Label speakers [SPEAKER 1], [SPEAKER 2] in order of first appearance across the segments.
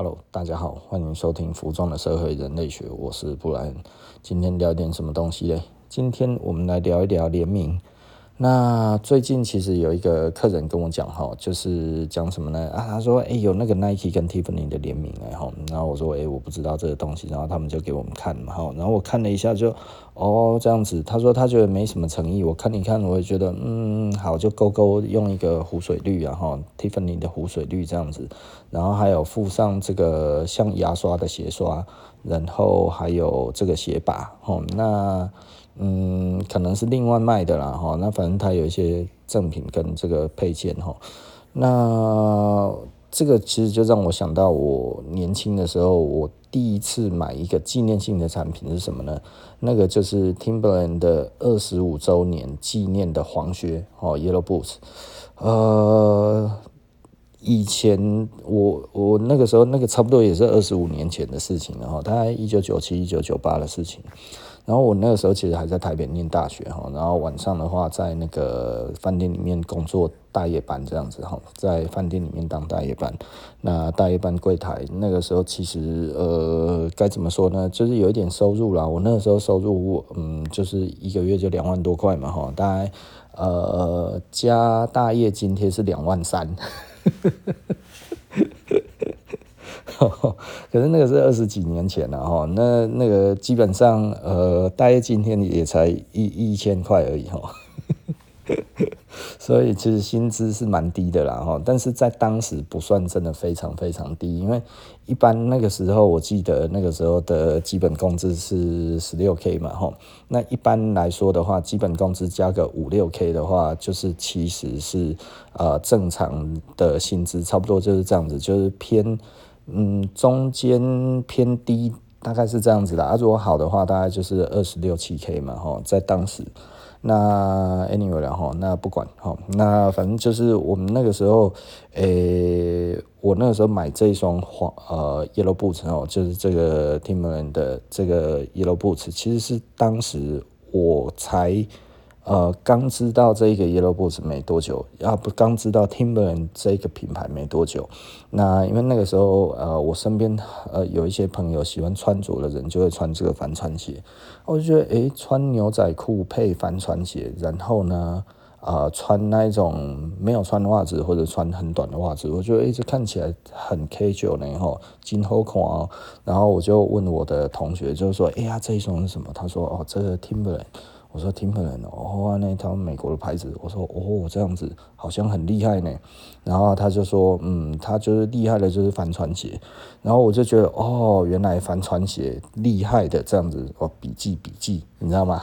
[SPEAKER 1] Hello，大家好，欢迎收听《服装的社会人类学》，我是布莱恩。今天聊点什么东西嘞？今天我们来聊一聊联名。那最近其实有一个客人跟我讲哈，就是讲什么呢？啊，他说，哎，有那个 Nike 跟 Tiffany 的联名哎哈，然后我说，哎，我不知道这个东西，然后他们就给我们看嘛哈，然后我看了一下就，哦，这样子，他说他觉得没什么诚意，我看一看，我也觉得，嗯，好，就勾勾用一个湖水绿然后 Tiffany 的湖水绿这样子，然后还有附上这个像牙刷的鞋刷，然后还有这个鞋把，哦，那。嗯，可能是另外卖的啦，哈，那反正它有一些赠品跟这个配件，哈，那这个其实就让我想到我年轻的时候，我第一次买一个纪念性的产品是什么呢？那个就是 Timberland 的二十五周年纪念的黄靴，哦，Yellow Boots，呃，以前我我那个时候那个差不多也是二十五年前的事情了，哈，大概一九九七、一九九八的事情。然后我那个时候其实还在台北念大学哈，然后晚上的话在那个饭店里面工作大夜班这样子哈，在饭店里面当大夜班。那大夜班柜台那个时候其实呃该怎么说呢，就是有一点收入啦。我那个时候收入嗯就是一个月就两万多块嘛哈，大概呃加大夜津贴是两万三。可是那个是二十几年前了哈，那那个基本上呃，大约今天也才一一千块而已哈，所以其实薪资是蛮低的啦哈，但是在当时不算真的非常非常低，因为一般那个时候我记得那个时候的基本工资是十六 K 嘛哈，那一般来说的话，基本工资加个五六 K 的话，就是其实是呃正常的薪资，差不多就是这样子，就是偏。嗯，中间偏低，大概是这样子的。啊，如果好的话，大概就是二十六七 K 嘛，哈，在当时。那 anyway 然后那不管哈，那反正就是我们那个时候，诶、我那个时候买这一双黄呃 Yellow Boots 哦，就是这个 Timberland 的这个 Yellow Boots，其实是当时我才。呃，刚知道这个 Yellow Boots 没多久，啊不，刚知道 Timberland 这个品牌没多久。那因为那个时候，呃，我身边呃有一些朋友喜欢穿着的人就会穿这个帆船鞋，我就觉得，诶，穿牛仔裤配帆船鞋，然后呢，呃，穿那一种没有穿袜子或者穿很短的袜子，我觉得，诶，这看起来很 casual 呢，吼，真好看哦。然后我就问我的同学，就是说，哎呀，这一双是什么？他说，哦，这个 Timberland。我说 Timberland 哦，那套美国的牌子。我说哦，这样子好像很厉害呢。然后他就说，嗯，他就是厉害的，就是帆船鞋。然后我就觉得，哦，原来帆船鞋厉害的这样子。哦，笔记笔记，你知道吗？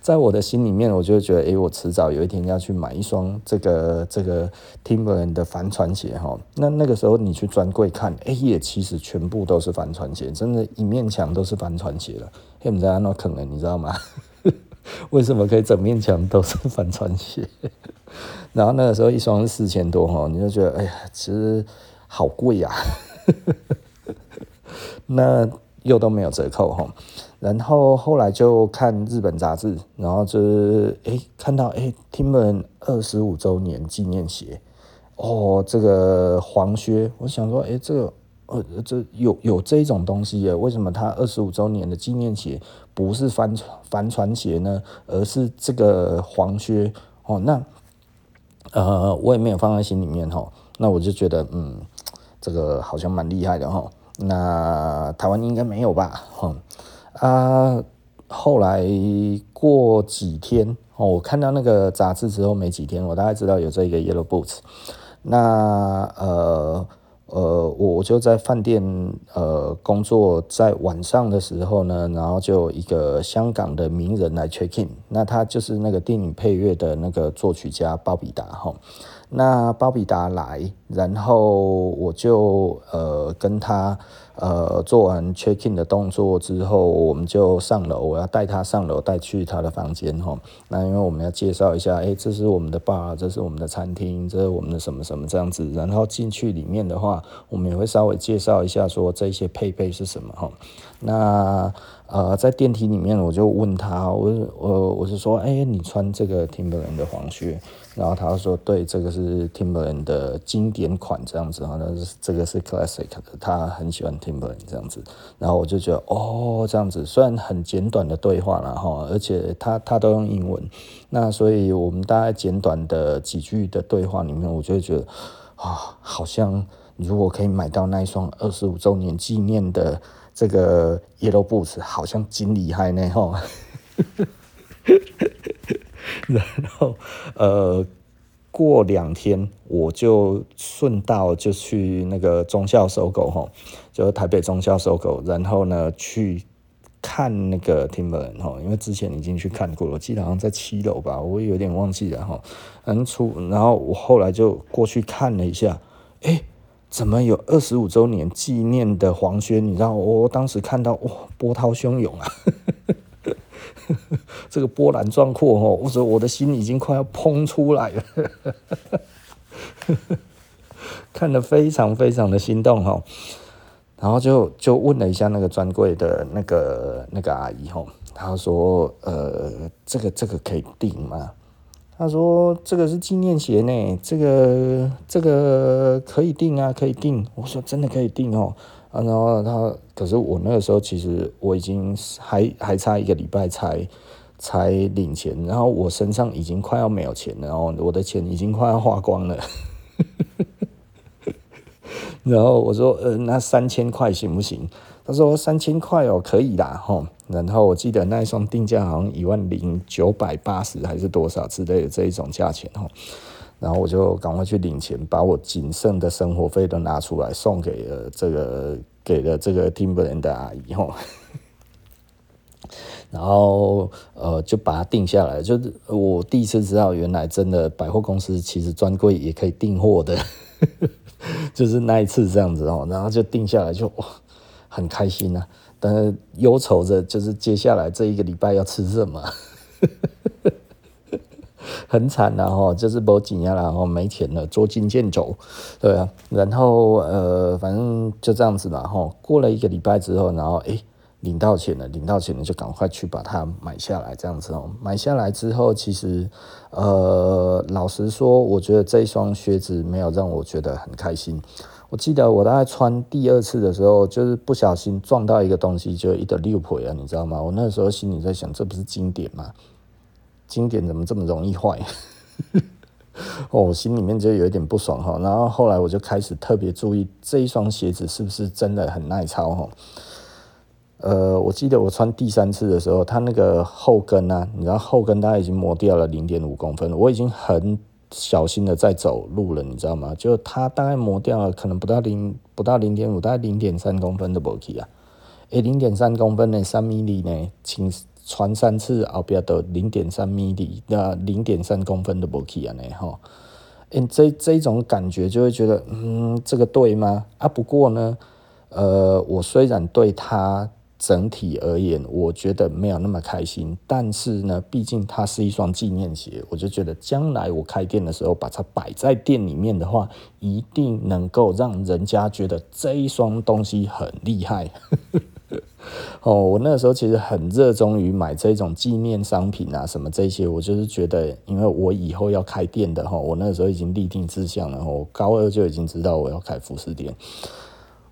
[SPEAKER 1] 在我的心里面，我就觉得，哎、欸，我迟早有一天要去买一双这个这个 Timberland 的帆船鞋哈。那那个时候你去专柜看，哎、也其实全部都是帆船鞋，真的，一面墙都是帆船鞋了。嘿，你在那坑了，你知道吗？为什么可以整面墙都是帆船鞋？然后那个时候一双四千多哈，你就觉得，哎呀，其实好贵呀、啊。那又都没有折扣哈。然后后来就看日本杂志，然后就是哎看到哎天门二十五周年纪念鞋，哦这个黄靴，我想说哎这个呃这有有这种东西耶？为什么它二十五周年的纪念鞋不是帆船帆船鞋呢？而是这个黄靴哦？那呃我也没有放在心里面哈，那我就觉得嗯这个好像蛮厉害的哈。那台湾应该没有吧？哼。啊，后来过几天哦，我看到那个杂志之后没几天，我大概知道有这个 Yellow Boots。那呃呃，我就在饭店呃工作，在晚上的时候呢，然后就一个香港的名人来 check in，那他就是那个电影配乐的那个作曲家鲍比达哈。那鲍比达来，然后我就呃跟他呃做完 check in 的动作之后，我们就上楼，我要带他上楼，带去他的房间哈。那因为我们要介绍一下，哎，这是我们的 bar，这是我们的餐厅，这是我们的什么什么这样子。然后进去里面的话，我们也会稍微介绍一下说这些配备是什么哈。那呃在电梯里面，我就问他，我我我是说，哎，你穿这个 Timberland 的黄靴。然后他说对，这个是 Timberland 的经典款这样子哈，那这个是 Classic，他很喜欢 Timberland 这样子。然后我就觉得哦，这样子虽然很简短的对话了哈，而且他他都用英文，那所以我们大概简短的几句的对话里面，我就觉得啊、好像如果可以买到那一双二十五周年纪念的这个 Yellow Boots，好像真厉害呢哈。然后，呃，过两天我就顺道就去那个忠孝 SOGO 哈，就台北忠孝收购然后呢去看那个 Timberland 哈，因为之前已经去看过了，我记得好像在七楼吧，我有点忘记了哈。然后然后我后来就过去看了一下，哎，怎么有二十五周年纪念的黄轩？你知道，我当时看到哇，波涛汹涌啊！这个波澜壮阔哦，我说我的心已经快要砰出来了，看得非常非常的心动哈。然后就就问了一下那个专柜的那个那个阿姨哈，她说呃，这个这个可以订吗？他说这个是纪念鞋呢，这个这个可以订啊，可以订。我说真的可以订哦。然后他，可是我那个时候其实我已经还还差一个礼拜才才领钱，然后我身上已经快要没有钱了，然后我的钱已经快要花光了。然后我说，呃，那三千块行不行？他说三千块哦，可以啦，吼。然后我记得那一双定价好像一万零九百八十还是多少之类的这一种价钱，吼。然后我就赶快去领钱，把我仅剩的生活费都拿出来送给了这个给了这个 Timberland 的阿姨吼，然后呃就把它定下来，就是我第一次知道原来真的百货公司其实专柜也可以订货的，就是那一次这样子哦，然后就定下来就哇很开心啊，但是忧愁着就是接下来这一个礼拜要吃什么。很惨然后就是没钱呀，然后没钱了，捉襟见肘，对啊，然后呃，反正就这样子嘛，哈，过了一个礼拜之后，然后诶，领到钱了，领到钱了就赶快去把它买下来，这样子哦，买下来之后，其实呃，老实说，我觉得这双靴子没有让我觉得很开心。我记得我大概穿第二次的时候，就是不小心撞到一个东西，就一个六倍啊，你知道吗？我那时候心里在想，这不是经典吗？经典怎么这么容易坏？哦，我心里面就有一点不爽哈。然后后来我就开始特别注意这一双鞋子是不是真的很耐操哈。呃，我记得我穿第三次的时候，它那个后跟啊，你知道后跟它已经磨掉了零点五公分。我已经很小心的在走路了，你知道吗？就它大概磨掉了，可能不到零不到零点五，大概零点三公分的磨起啊。诶，零点三公分的三米里呢，请。穿三次后边的零点三米的那零点三公分的不起啊呢哈，嗯，这这种感觉就会觉得，嗯，这个对吗？啊，不过呢，呃，我虽然对它整体而言，我觉得没有那么开心，但是呢，毕竟它是一双纪念鞋，我就觉得将来我开店的时候，把它摆在店里面的话，一定能够让人家觉得这一双东西很厉害。哦，我那个时候其实很热衷于买这种纪念商品啊，什么这些，我就是觉得，因为我以后要开店的哈，我那个时候已经立定志向了，我高二就已经知道我要开服饰店，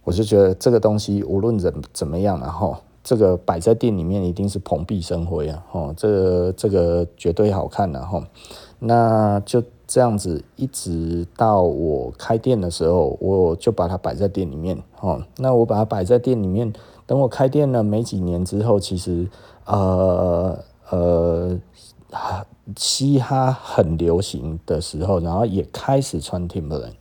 [SPEAKER 1] 我就觉得这个东西无论怎怎么样，然后这个摆在店里面一定是蓬荜生辉啊，哦，这这个绝对好看的哈，那就这样子，一直到我开店的时候，我就把它摆在店里面，哦，那我把它摆在店里面。等我开店了没几年之后，其实呃呃，嘻哈很流行的时候，然后也开始穿 Timberland。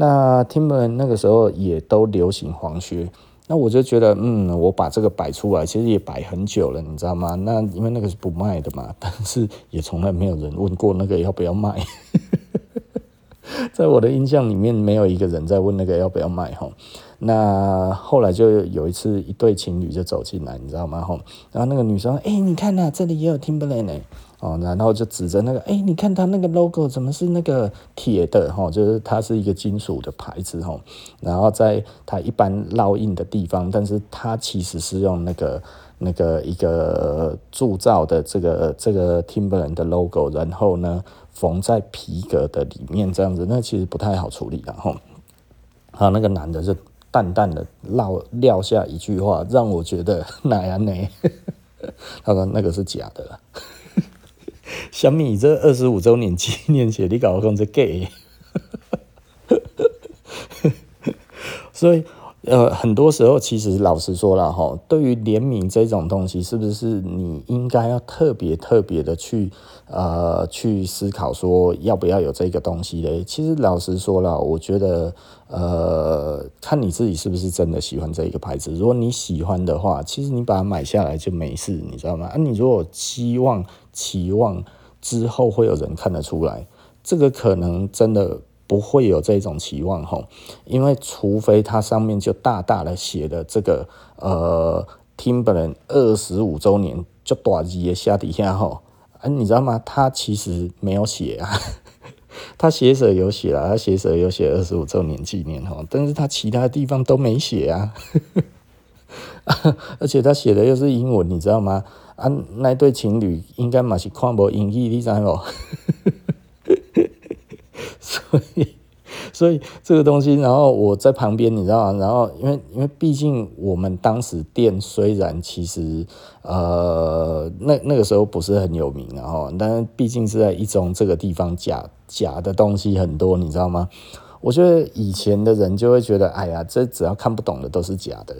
[SPEAKER 1] 那 Timberland 那个时候也都流行黄靴，那我就觉得，嗯，我把这个摆出来，其实也摆很久了，你知道吗？那因为那个是不卖的嘛，但是也从来没有人问过那个要不要卖。在我的印象里面，没有一个人在问那个要不要卖哈。那后来就有一次，一对情侣就走进来，你知道吗？吼然后那个女生说：“哎、你看呐、这里也有 Timberland 呢。”哦，然后就指着那个，哎，你看它那个 logo 怎么是那个铁的？哈，就是它是一个金属的牌子，哈。然后在它一般烙印的地方，但是它其实是用那个那个一个铸造的这个这个 Timberland 的 logo，然后呢缝在皮革的里面这样子，那其实不太好处理，然后，啊，那个男的就淡淡的撂撂下一句话，让我觉得哪样呢？他说那个是假的。小米这二十五周年纪念写，你搞我讲这 gay，所以呃，很多时候其实老实说了哈，对于联名这种东西，是不是你应该要特别特别的去呃去思考说要不要有这个东西嘞？其实老实说了，我觉得呃，看你自己是不是真的喜欢这一个牌子。如果你喜欢的话，其实你把它买下来就没事，你知道吗？啊，你如果期望期望。之后会有人看得出来，这个可能真的不会有这种期望吼，因为除非它上面就大大的写的这个呃，Timberland 二十五周年就大字的下底下吼，啊，你知道吗？他其实没有写啊，他写者有写啊，他写者有写二十五周年纪念吼，但是他其他地方都没写啊，而且他写的又是英文，你知道吗？啊，那对情侣应该嘛是看不英语，你知道不？所以，所以这个东西，然后我在旁边，你知道吗？然后，因为因为毕竟我们当时店虽然其实呃那那个时候不是很有名，然后，但毕竟是在一中这个地方，假假的东西很多，你知道吗？我觉得以前的人就会觉得，哎呀，这只要看不懂的都是假的。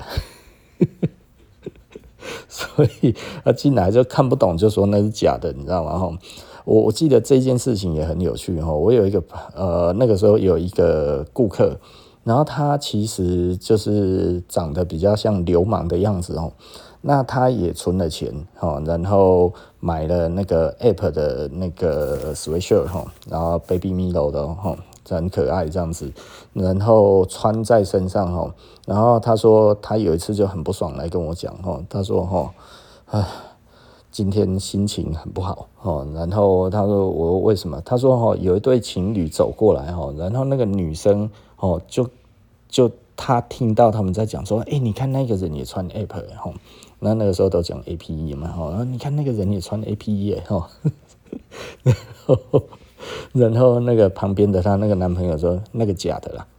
[SPEAKER 1] 所以他进来就看不懂，就说那是假的，你知道吗？哈，我我记得这件事情也很有趣哈。我有一个呃，那个时候有一个顾客，然后他其实就是长得比较像流氓的样子哦。那他也存了钱哈，然后买了那个 App 的那个 Sweatshirt 哈，然后 Baby Milo 的哈。很可爱这样子，然后穿在身上哈，然后他说他有一次就很不爽来跟我讲哈，他说哈，唉，今天心情很不好哦，然后他说我为什么？他说哈，有一对情侣走过来哈，然后那个女生哦就就他听到他们在讲说，哎，你看那个人也穿 App 哈，那那个时候都讲 APE 嘛哈，然后你看那个人也穿 APE 哈，然后。然后那个旁边的她那个男朋友说：“那个假的啦。”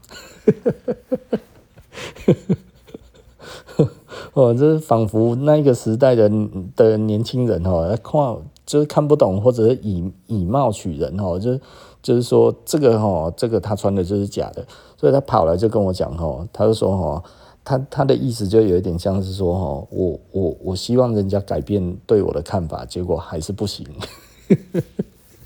[SPEAKER 1] 哦，这是仿佛那个时代的的年轻人哦，看就是看不懂，或者是以以貌取人哦，就是就是说这个哦，这个他穿的就是假的，所以他跑来就跟我讲哦，他就说哦，他他的意思就有一点像是说哈，我我我希望人家改变对我的看法，结果还是不行。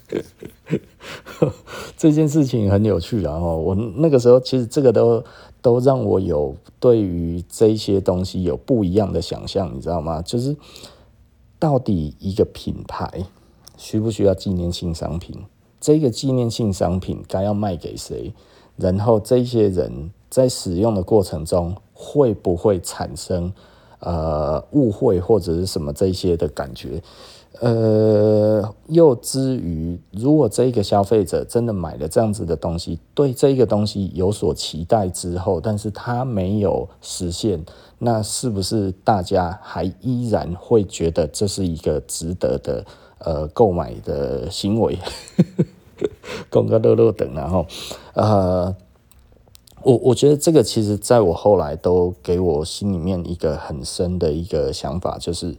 [SPEAKER 1] 这件事情很有趣，然后我那个时候其实这个都都让我有对于这些东西有不一样的想象，你知道吗？就是到底一个品牌需不需要纪念性商品？这个纪念性商品该要卖给谁？然后这些人在使用的过程中会不会产生呃误会或者是什么这些的感觉？呃，又至于，如果这个消费者真的买了这样子的东西，对这个东西有所期待之后，但是他没有实现，那是不是大家还依然会觉得这是一个值得的呃购买的行为？公个乐乐等，然后呃，我我觉得这个其实在我后来都给我心里面一个很深的一个想法，就是。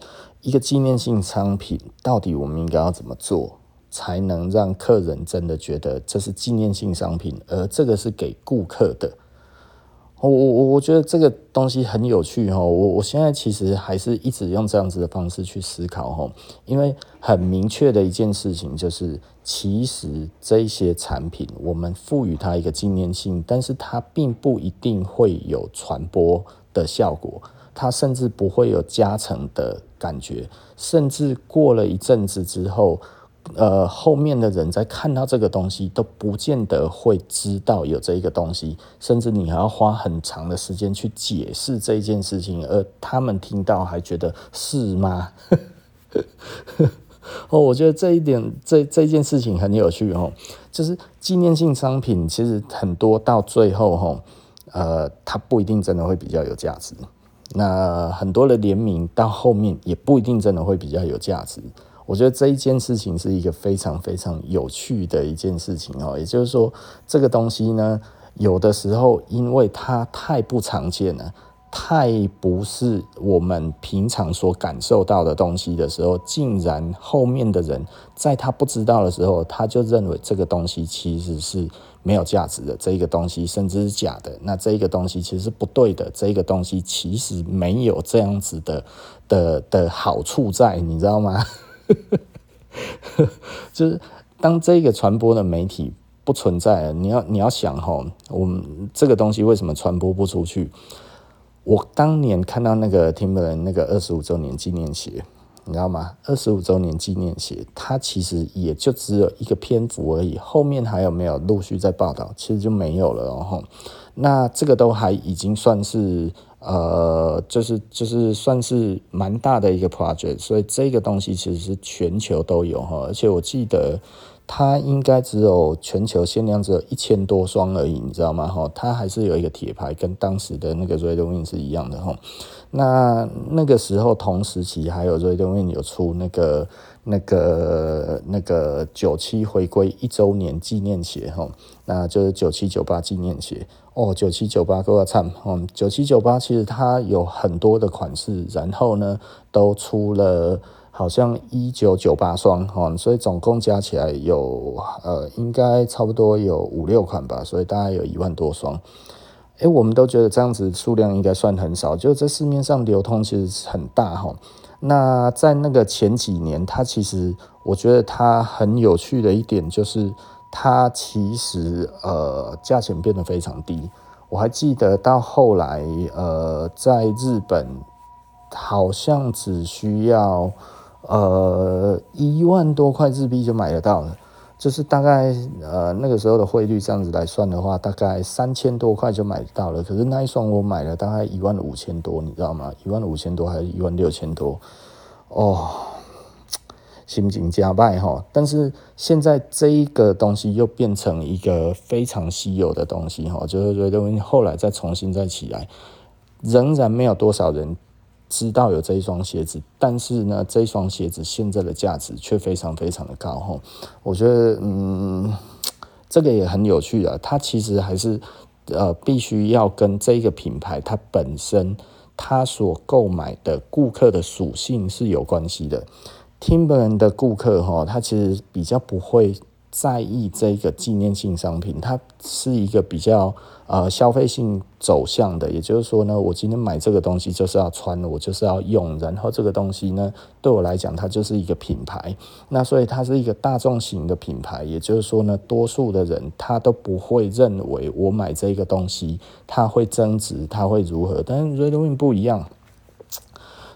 [SPEAKER 1] 一个纪念性商品，到底我们应该要怎么做，才能让客人真的觉得这是纪念性商品，而这个是给顾客的？我我我我觉得这个东西很有趣哈。我我现在其实还是一直用这样子的方式去思考哈，因为很明确的一件事情就是，其实这些产品我们赋予它一个纪念性，但是它并不一定会有传播的效果。它甚至不会有加成的感觉，甚至过了一阵子之后，呃，后面的人在看到这个东西都不见得会知道有这一个东西，甚至你还要花很长的时间去解释这件事情，而他们听到还觉得是吗？哦，我觉得这一点，这这件事情很有趣哦，就是纪念性商品其实很多到最后哈，呃，它不一定真的会比较有价值。那很多的联名到后面也不一定真的会比较有价值。我觉得这一件事情是一个非常非常有趣的一件事情哦，也就是说，这个东西呢，有的时候因为它太不常见了。太不是我们平常所感受到的东西的时候，竟然后面的人在他不知道的时候，他就认为这个东西其实是没有价值的，这个东西甚至是假的。那这个东西其实是不对的，这个东西其实没有这样子的的的好处在，你知道吗？就是当这个传播的媒体不存在了，你要你要想哈，我们这个东西为什么传播不出去？我当年看到那个 Timberland 那个二十五周年纪念鞋，你知道吗？二十五周年纪念鞋，它其实也就只有一个篇幅而已，后面还有没有陆续在报道？其实就没有了哦。那这个都还已经算是呃，就是就是算是蛮大的一个 project，所以这个东西其实是全球都有哈，而且我记得。它应该只有全球限量只有一千多双而已，你知道吗？哈，它还是有一个铁牌，跟当时的那个 Red Wing 是一样的哈。那那个时候同时期还有 Red Wing 有出那个那个那个九七回归一周年纪念鞋哈，那就是九七九八纪念鞋哦，九七九八给我唱，嗯，九七九八其实它有很多的款式，然后呢都出了。好像一九九八双哈，所以总共加起来有呃，应该差不多有五六款吧，所以大概有一万多双。哎、欸，我们都觉得这样子数量应该算很少，就这市面上流通其实很大哈。那在那个前几年，它其实我觉得它很有趣的一点就是，它其实呃价钱变得非常低。我还记得到后来呃，在日本好像只需要。呃，一万多块日币就买得到了，就是大概呃那个时候的汇率这样子来算的话，大概三千多块就买到了。可是那一双我买了大概一万五千多，你知道吗？一万五千多还是一万六千多？哦，心情加败哈。但是现在这一个东西又变成一个非常稀有的东西哈，就是觉得后来再重新再起来，仍然没有多少人。知道有这一双鞋子，但是呢，这一双鞋子现在的价值却非常非常的高哈。我觉得，嗯，这个也很有趣的。它其实还是呃，必须要跟这个品牌它本身它所购买的顾客的属性是有关系的。Timberland 的顾客哈，他其实比较不会。在意这个纪念性商品，它是一个比较呃消费性走向的，也就是说呢，我今天买这个东西就是要穿，我就是要用，然后这个东西呢，对我来讲它就是一个品牌，那所以它是一个大众型的品牌，也就是说呢，多数的人他都不会认为我买这个东西它会增值，它会如何，但是 r e d w i n 不一样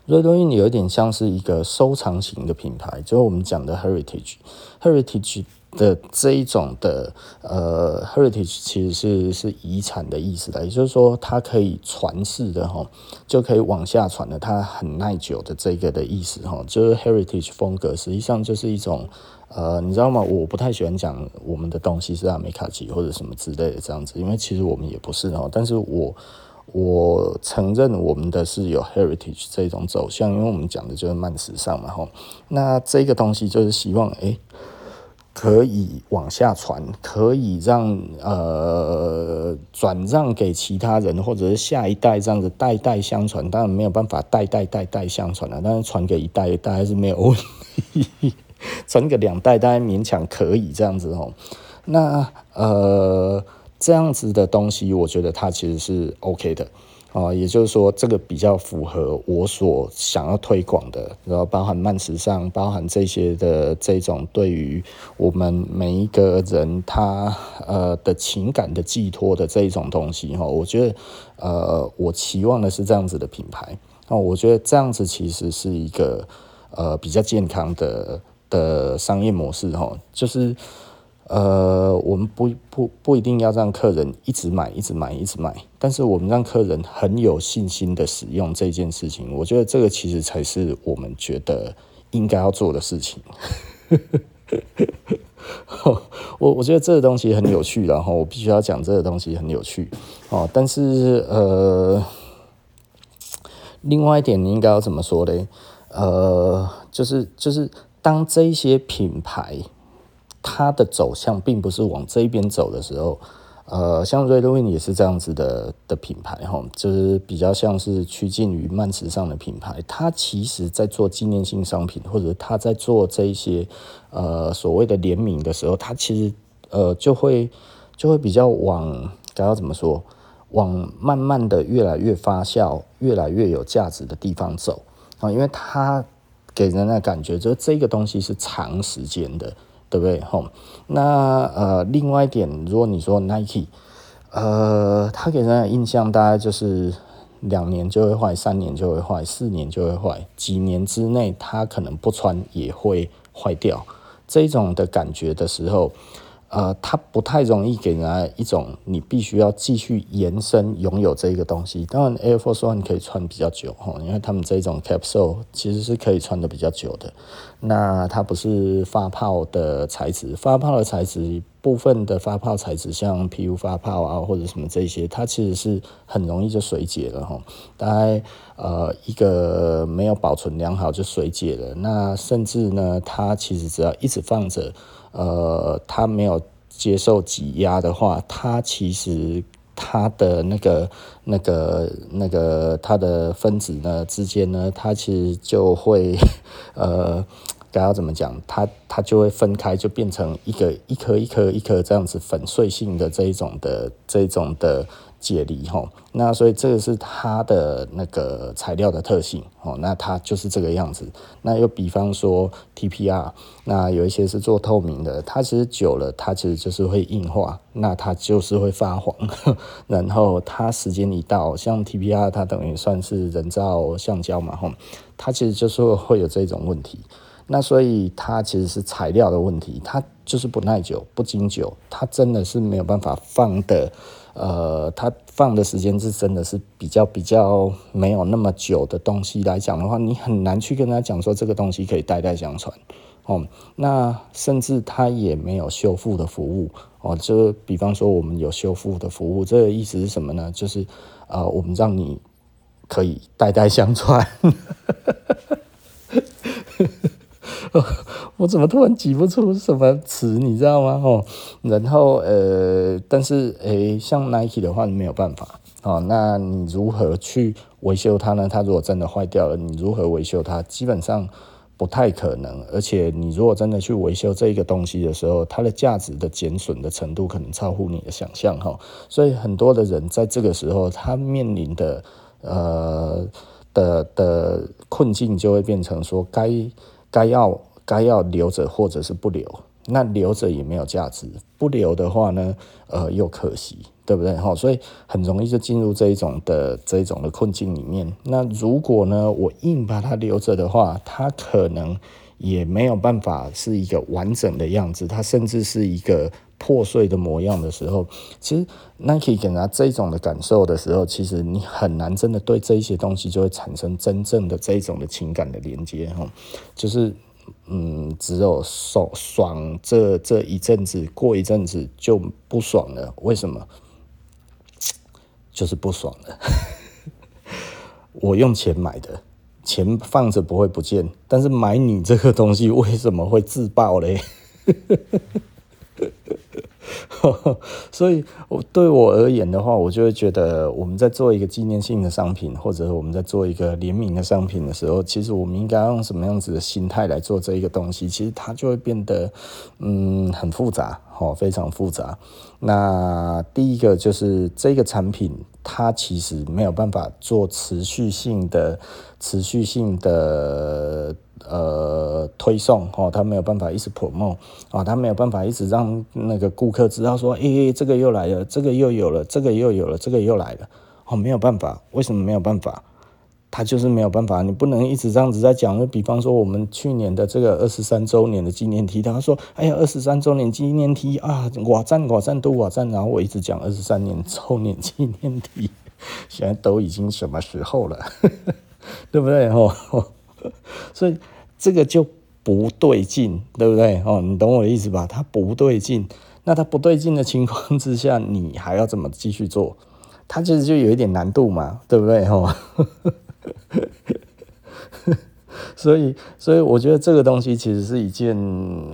[SPEAKER 1] ，Red Wing 有点像是一个收藏型的品牌，就是我们讲的 Heritage，Heritage。的这一种的呃，heritage 其实是是遗产的意思的，也就是说它可以传世的哈，就可以往下传的，它很耐久的这个的意思哈，就是 heritage 风格，实际上就是一种呃，你知道吗？我不太喜欢讲我们的东西是阿美卡奇或者什么之类的这样子，因为其实我们也不是哈，但是我我承认我们的是有 heritage 这种走向，因为我们讲的就是慢时尚嘛哈，那这个东西就是希望哎。欸可以往下传，可以让呃转让给其他人，或者是下一代这样子代代相传。当然没有办法代代代代相传了，但是传给一代，大概是没有问题。传给两代，大概勉强可以这样子哦。那呃这样子的东西，我觉得它其实是 OK 的。哦，也就是说，这个比较符合我所想要推广的，然后包含慢时尚，包含这些的这种对于我们每一个人他呃的情感的寄托的这一种东西哈，我觉得呃，我期望的是这样子的品牌哦，我觉得这样子其实是一个呃比较健康的的商业模式哈，就是。呃，我们不不不一定要让客人一直买，一直买，一直买，但是我们让客人很有信心的使用这件事情，我觉得这个其实才是我们觉得应该要做的事情。我我觉得这个东西很有趣，然后我必须要讲这个东西很有趣哦。但是呃，另外一点你应该要怎么说嘞？呃，就是就是当这些品牌它的走向并不是往这边走的时候。呃，像 Redwin 也是这样子的的品牌哈，就是比较像是趋近于慢时尚的品牌。它其实在做纪念性商品，或者它在做这一些呃所谓的联名的时候，它其实呃就会就会比较往该要怎么说，往慢慢的越来越发酵、越来越有价值的地方走啊，因为它给人的感觉就是这个东西是长时间的。对不对？吼，那呃，另外一点，如果你说 Nike，呃，他给人的印象大概就是两年就会坏，三年就会坏，四年就会坏，几年之内他可能不穿也会坏掉，这种的感觉的时候。呃，它不太容易给人家一种你必须要继续延伸拥有这个东西。当然，Air Force One 可以穿比较久哈，因为他们这种 Capsule 其实是可以穿的比较久的。那它不是发泡的材质，发泡的材质部分的发泡材质，像 PU 发泡啊或者什么这些，它其实是很容易就水解了哈。大概呃一个没有保存良好就水解了。那甚至呢，它其实只要一直放着。呃，它没有接受挤压的话，它其实它的那个、那个、那个它的分子呢之间呢，它其实就会 呃，该要怎么讲？它它就会分开，就变成一个一颗一颗一颗这样子粉碎性的这一种的这一种的。解离吼，那所以这个是它的那个材料的特性哦，那它就是这个样子。那又比方说 TPR，那有一些是做透明的，它其实久了，它其实就是会硬化，那它就是会发黄。然后它时间一到，像 TPR，它等于算是人造橡胶嘛，吼，它其实就是会有这种问题。那所以它其实是材料的问题，它就是不耐久、不经久，它真的是没有办法放的。呃，它放的时间是真的是比较比较没有那么久的东西来讲的话，你很难去跟他讲说这个东西可以代代相传哦。那甚至它也没有修复的服务哦。就比方说我们有修复的服务，这个意思是什么呢？就是呃，我们让你可以代代相传。我怎么突然挤不出什么词，你知道吗？哦，然后呃，但是诶，像 Nike 的话，你没有办法哦。那你如何去维修它呢？它如果真的坏掉了，你如何维修它？基本上不太可能。而且你如果真的去维修这个东西的时候，它的价值的减损的程度可能超乎你的想象哈。所以很多的人在这个时候，他面临的呃的的困境就会变成说，该该要。该要留着或者是不留，那留着也没有价值，不留的话呢，呃，又可惜，对不对？哈，所以很容易就进入这一种的这一种的困境里面。那如果呢，我硬把它留着的话，它可能也没有办法是一个完整的样子，它甚至是一个破碎的模样的时候，其实 Nike 给人这种的感受的时候，其实你很难真的对这一些东西就会产生真正的这种的情感的连接，哈，就是。嗯，只有爽爽这这一阵子，过一阵子就不爽了。为什么？就是不爽了。我用钱买的，钱放着不会不见，但是买你这个东西为什么会自爆嘞？所以，我对我而言的话，我就会觉得，我们在做一个纪念性的商品，或者我们在做一个联名的商品的时候，其实我们应该用什么样子的心态来做这一个东西？其实它就会变得，嗯，很复杂，哦，非常复杂。那第一个就是这个产品，它其实没有办法做持续性的、持续性的。呃，推送哦，他没有办法一直 promote 啊，他没有办法一直让那个顾客知道说，诶、欸，这个又来了，这个又有了，这个又有了，这个又来了，哦，没有办法，为什么没有办法？他就是没有办法，你不能一直这样子在讲。就比方说，我们去年的这个二十三周年的纪念 T，他说，哎呀，二十三周年纪念 T 啊，我赞我赞都我赞，然后我一直讲二十三年周年纪念 T，现在都已经什么时候了，对不对？哦，所以。这个就不对劲，对不对？哦，你懂我的意思吧？它不对劲，那它不对劲的情况之下，你还要怎么继续做？它其实就有一点难度嘛，对不对？哦。所以，所以我觉得这个东西其实是一件，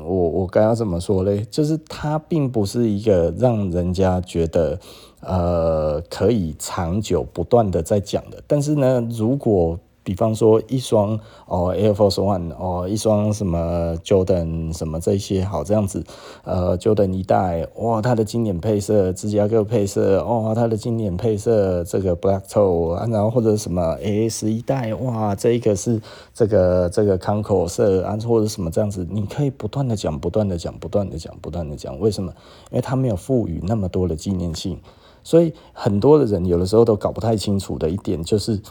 [SPEAKER 1] 我我该要怎么说嘞？就是它并不是一个让人家觉得，呃，可以长久不断的在讲的。但是呢，如果比方说一双哦 Air Force One 哦，一双什么 Jordan 什么这些好这样子，呃 Jordan 一代哇，它的经典配色芝加哥配色哦，它的经典配色这个 Black Toe 啊，然后或者什么 AS 一代哇，这一个是这个这个 Concord 色啊，或者什么这样子，你可以不断的讲，不断的讲，不断的讲，不断的讲，为什么？因为它没有赋予那么多的纪念性，所以很多的人有的时候都搞不太清楚的一点就是。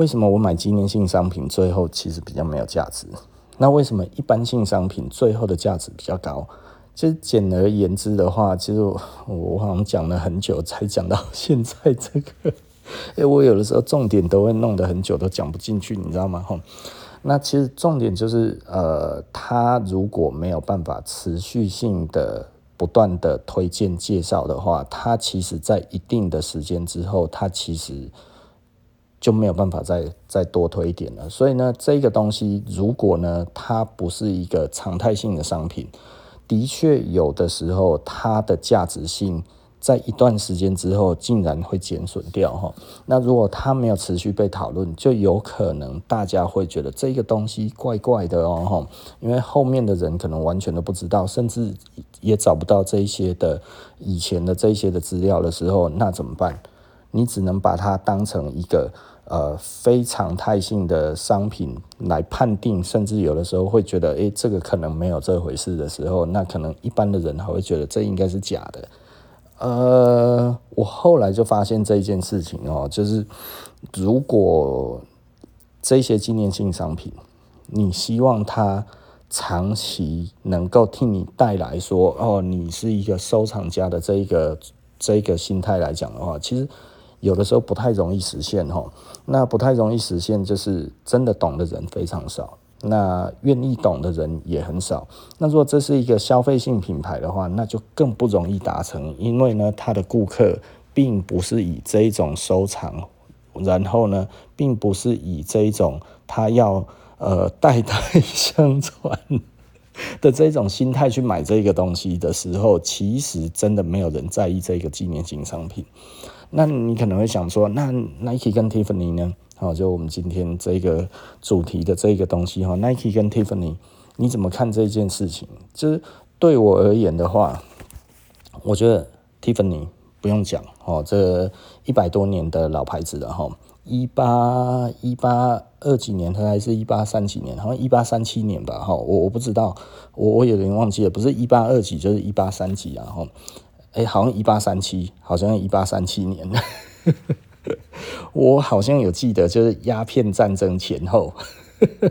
[SPEAKER 1] 为什么我买纪念性商品最后其实比较没有价值？那为什么一般性商品最后的价值比较高？其实简而言之的话，其实我我好像讲了很久才讲到现在这个，哎，我有的时候重点都会弄得很久都讲不进去，你知道吗？吼，那其实重点就是，呃，他如果没有办法持续性的不断的推荐介绍的话，他其实在一定的时间之后，他其实。就没有办法再再多推一点了，所以呢，这个东西如果呢，它不是一个常态性的商品，的确有的时候它的价值性在一段时间之后竟然会减损掉哈。那如果它没有持续被讨论，就有可能大家会觉得这个东西怪怪的哦哈，因为后面的人可能完全都不知道，甚至也找不到这些的以前的这些的资料的时候，那怎么办？你只能把它当成一个。呃，非常态性的商品来判定，甚至有的时候会觉得，诶，这个可能没有这回事的时候，那可能一般的人还会觉得这应该是假的。呃，我后来就发现这一件事情哦，就是如果这些纪念性商品，你希望它长期能够替你带来说，哦，你是一个收藏家的这一个这一个心态来讲的话，其实。有的时候不太容易实现哈，那不太容易实现，就是真的懂的人非常少，那愿意懂的人也很少。那如果这是一个消费性品牌的话，那就更不容易达成，因为呢，他的顾客并不是以这一种收藏，然后呢，并不是以这一种他要呃代代相传的这种心态去买这个东西的时候，其实真的没有人在意这个纪念性商品。那你可能会想说，那 Nike 跟 Tiffany 呢？好，就我们今天这个主题的这个东西哈，Nike 跟 Tiffany，你怎么看这件事情？就是对我而言的话，我觉得 Tiffany 不用讲哦，这一百多年的老牌子了哈，一八一八二几年，它还是一八三几年，好像一八三七年吧哈，我我不知道，我我有点忘记了，不是一八二几就是一八三几啊哈。哎、好像一八三七，好像一八三七年，我好像有记得，就是鸦片战争前后，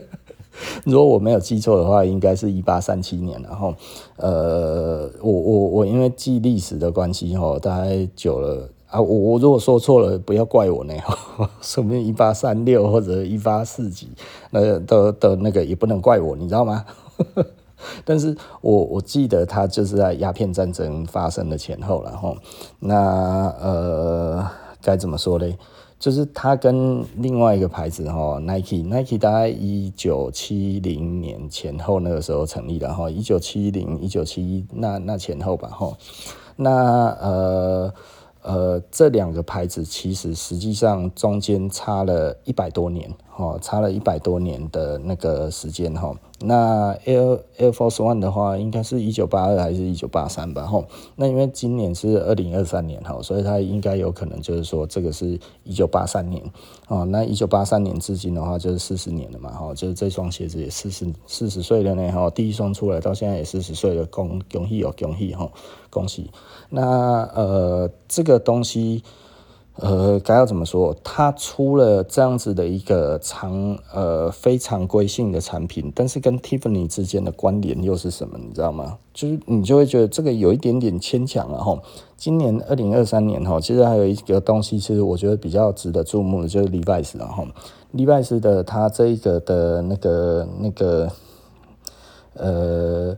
[SPEAKER 1] 如果我没有记错的话，应该是一八三七年。然后，呃，我我我因为记历史的关系，哈，大概久了啊，我我如果说错了，不要怪我呢，说不定一八三六或者一八四几，那的的那个也不能怪我，你知道吗？但是我我记得他就是在鸦片战争发生的前后，然后那呃该怎么说嘞？就是他跟另外一个牌子哈，Nike，Nike 大概一九七零年前后那个时候成立的哈，一九七零一九七一那那前后吧哈，那呃。呃，这两个牌子其实实际上中间差了一百多年，哦，差了一百多年的那个时间，哈。那 Air Air Force One 的话，应该是一九八二还是一九八三吧，哈。那因为今年是二零二三年，哈，所以它应该有可能就是说这个是一九八三年，哦，那一九八三年至今的话就是四十年了嘛，哈，就是这双鞋子也四十四十岁了呢，哈，第一双出来到现在也四十岁了，恭恭喜哦，恭喜哈，恭喜。那呃，这个东西，呃，该要怎么说？它出了这样子的一个常呃非常规性的产品，但是跟 Tiffany 之间的关联又是什么？你知道吗？就是你就会觉得这个有一点点牵强了哈。今年二零二三年哈，其实还有一个东西，其实我觉得比较值得注目的，就是 Levi's 然后 Levi's 的它这一个的那个那个呃。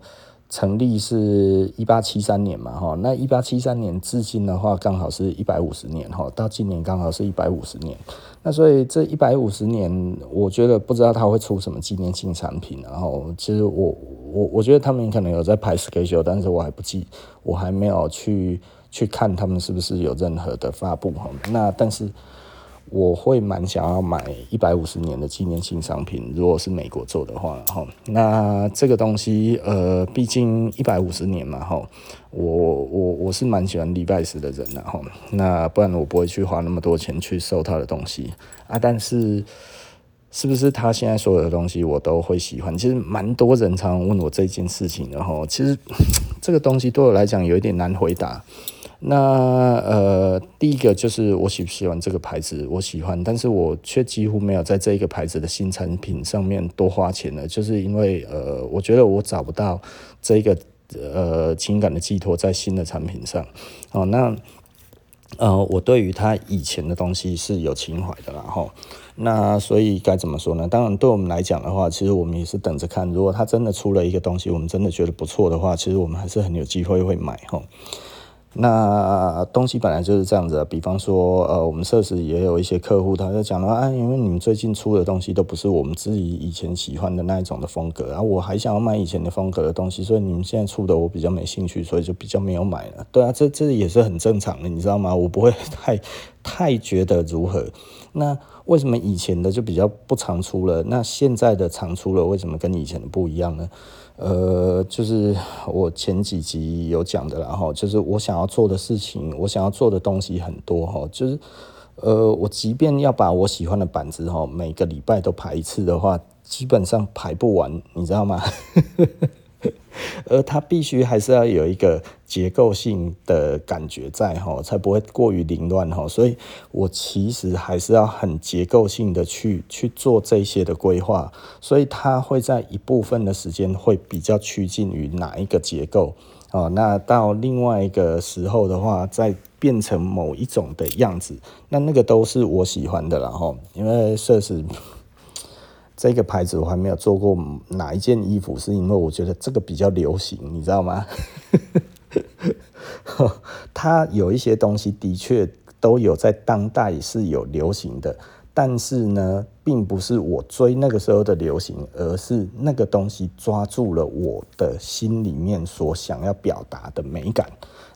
[SPEAKER 1] 成立是一八七三年嘛，哈，那一八七三年至今的话，刚好是一百五十年，哈，到今年刚好是一百五十年。那所以这一百五十年，我觉得不知道他会出什么纪念性产品。然后，其实我我我觉得他们可能有在排 schedule，但是我还不记，我还没有去去看他们是不是有任何的发布，哈。那但是。我会蛮想要买一百五十年的纪念性商品，如果是美国做的话，哈，那这个东西，呃，毕竟一百五十年嘛，哈，我我我是蛮喜欢礼拜时的人的，哈，那不然我不会去花那么多钱去收他的东西啊。但是，是不是他现在所有的东西我都会喜欢？其实蛮多人常常问我这件事情的，哈，其实 这个东西对我来讲有一点难回答。那呃，第一个就是我喜不喜欢这个牌子，我喜欢，但是我却几乎没有在这一个牌子的新产品上面多花钱了，就是因为呃，我觉得我找不到这个呃情感的寄托在新的产品上。哦，那呃，我对于他以前的东西是有情怀的然后。那所以该怎么说呢？当然，对我们来讲的话，其实我们也是等着看，如果他真的出了一个东西，我们真的觉得不错的话，其实我们还是很有机会会买，哈。那东西本来就是这样子，比方说，呃，我们设施也有一些客户，他就讲了，啊，因为你们最近出的东西都不是我们自己以前喜欢的那一种的风格，然后我还想要买以前的风格的东西，所以你们现在出的我比较没兴趣，所以就比较没有买了。对啊，这这也是很正常的，你知道吗？我不会 太太觉得如何。那为什么以前的就比较不常出了？那现在的常出了，为什么跟以前的不一样呢？呃，就是我前几集有讲的，啦，哈就是我想要做的事情，我想要做的东西很多哈，就是呃，我即便要把我喜欢的板子哈，每个礼拜都排一次的话，基本上排不完，你知道吗？而它必须还是要有一个结构性的感觉在哈，才不会过于凌乱哈。所以我其实还是要很结构性的去去做这些的规划，所以它会在一部分的时间会比较趋近于哪一个结构啊？那到另外一个时候的话，再变成某一种的样子，那那个都是我喜欢的了哈，因为设施。这个牌子我还没有做过哪一件衣服，是因为我觉得这个比较流行，你知道吗？它有一些东西的确都有在当代是有流行的，但是呢，并不是我追那个时候的流行，而是那个东西抓住了我的心里面所想要表达的美感。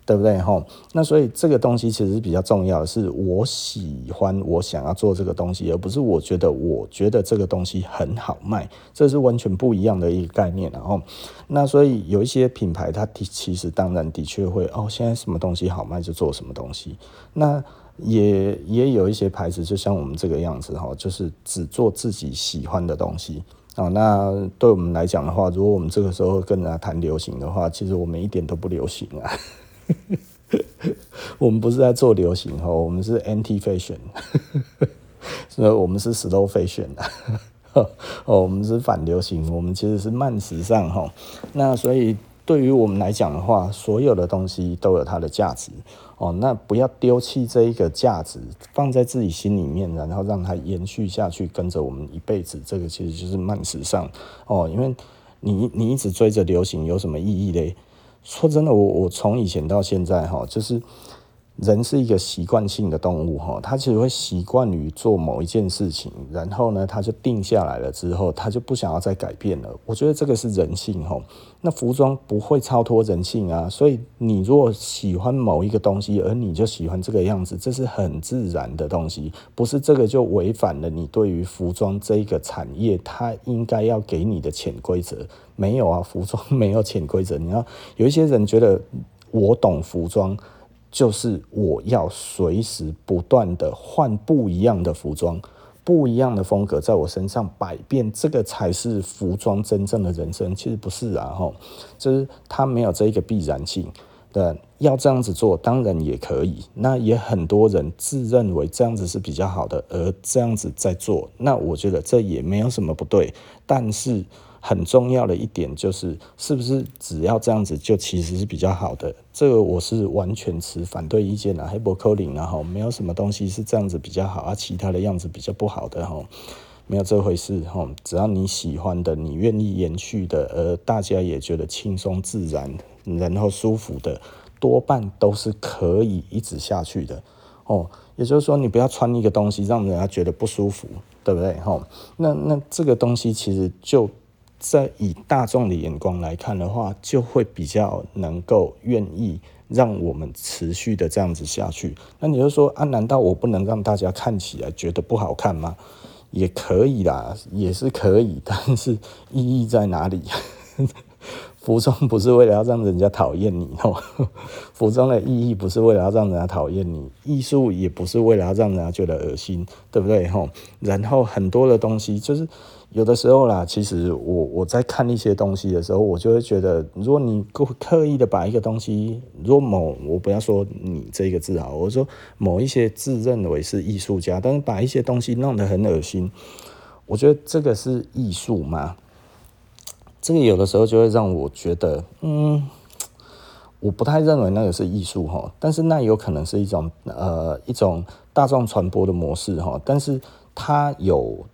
[SPEAKER 1] 对不对吼？那所以这个东西其实是比较重要的，是我喜欢我想要做这个东西，而不是我觉得我觉得这个东西很好卖，这是完全不一样的一个概念。然后，那所以有一些品牌，它的其实当然的确会哦，现在什么东西好卖就做什么东西。那也也有一些牌子，就像我们这个样子哈，就是只做自己喜欢的东西啊。那对我们来讲的话，如果我们这个时候跟人家谈流行的话，其实我们一点都不流行啊。我们不是在做流行哈，我们是 anti fashion，所以我们是 slow fashion 哦，我们是反流行，我们其实是慢时尚哈。那所以对于我们来讲的话，所有的东西都有它的价值哦。那不要丢弃这一个价值，放在自己心里面，然后让它延续下去，跟着我们一辈子。这个其实就是慢时尚哦。因为你你一直追着流行，有什么意义嘞？说真的，我我从以前到现在哈，就是人是一个习惯性的动物哈，他其实会习惯于做某一件事情，然后呢，他就定下来了之后，他就不想要再改变了。我觉得这个是人性哈。那服装不会超脱人性啊，所以你如果喜欢某一个东西，而你就喜欢这个样子，这是很自然的东西，不是这个就违反了你对于服装这个产业它应该要给你的潜规则。没有啊，服装没有潜规则。你要有一些人觉得我懂服装，就是我要随时不断的换不一样的服装，不一样的风格在我身上百变，这个才是服装真正的人生。其实不是啊，吼，就是它没有这一个必然性。对，要这样子做当然也可以，那也很多人自认为这样子是比较好的，而这样子在做，那我觉得这也没有什么不对，但是。很重要的一点就是，是不是只要这样子就其实是比较好的？这个我是完全持反对意见的。黑博扣零然后没有什么东西是这样子比较好，而其他的样子比较不好的哈。没有这回事哈。只要你喜欢的，你愿意延续的，而大家也觉得轻松自然，然后舒服的，多半都是可以一直下去的哦。也就是说，你不要穿一个东西让人家觉得不舒服，对不对哈？那那这个东西其实就在以大众的眼光来看的话，就会比较能够愿意。让我们持续的这样子下去，那你就说啊？难道我不能让大家看起来觉得不好看吗？也可以啦，也是可以，但是意义在哪里？服装不是为了要让人家讨厌你哦，服装的意义不是为了要让人家讨厌你，艺术也不是为了要让人家觉得恶心，对不对？吼然后很多的东西就是。有的时候啦，其实我我在看一些东西的时候，我就会觉得，如果你刻意的把一个东西，如果某我不要说你这个字啊，我说某一些自认为是艺术家，但是把一些东西弄得很恶心，我觉得这个是艺术吗？这个有的时候就会让我觉得，嗯，我不太认为那个是艺术哈，但是那有可能是一种呃一种大众传播的模式哈，但是它有。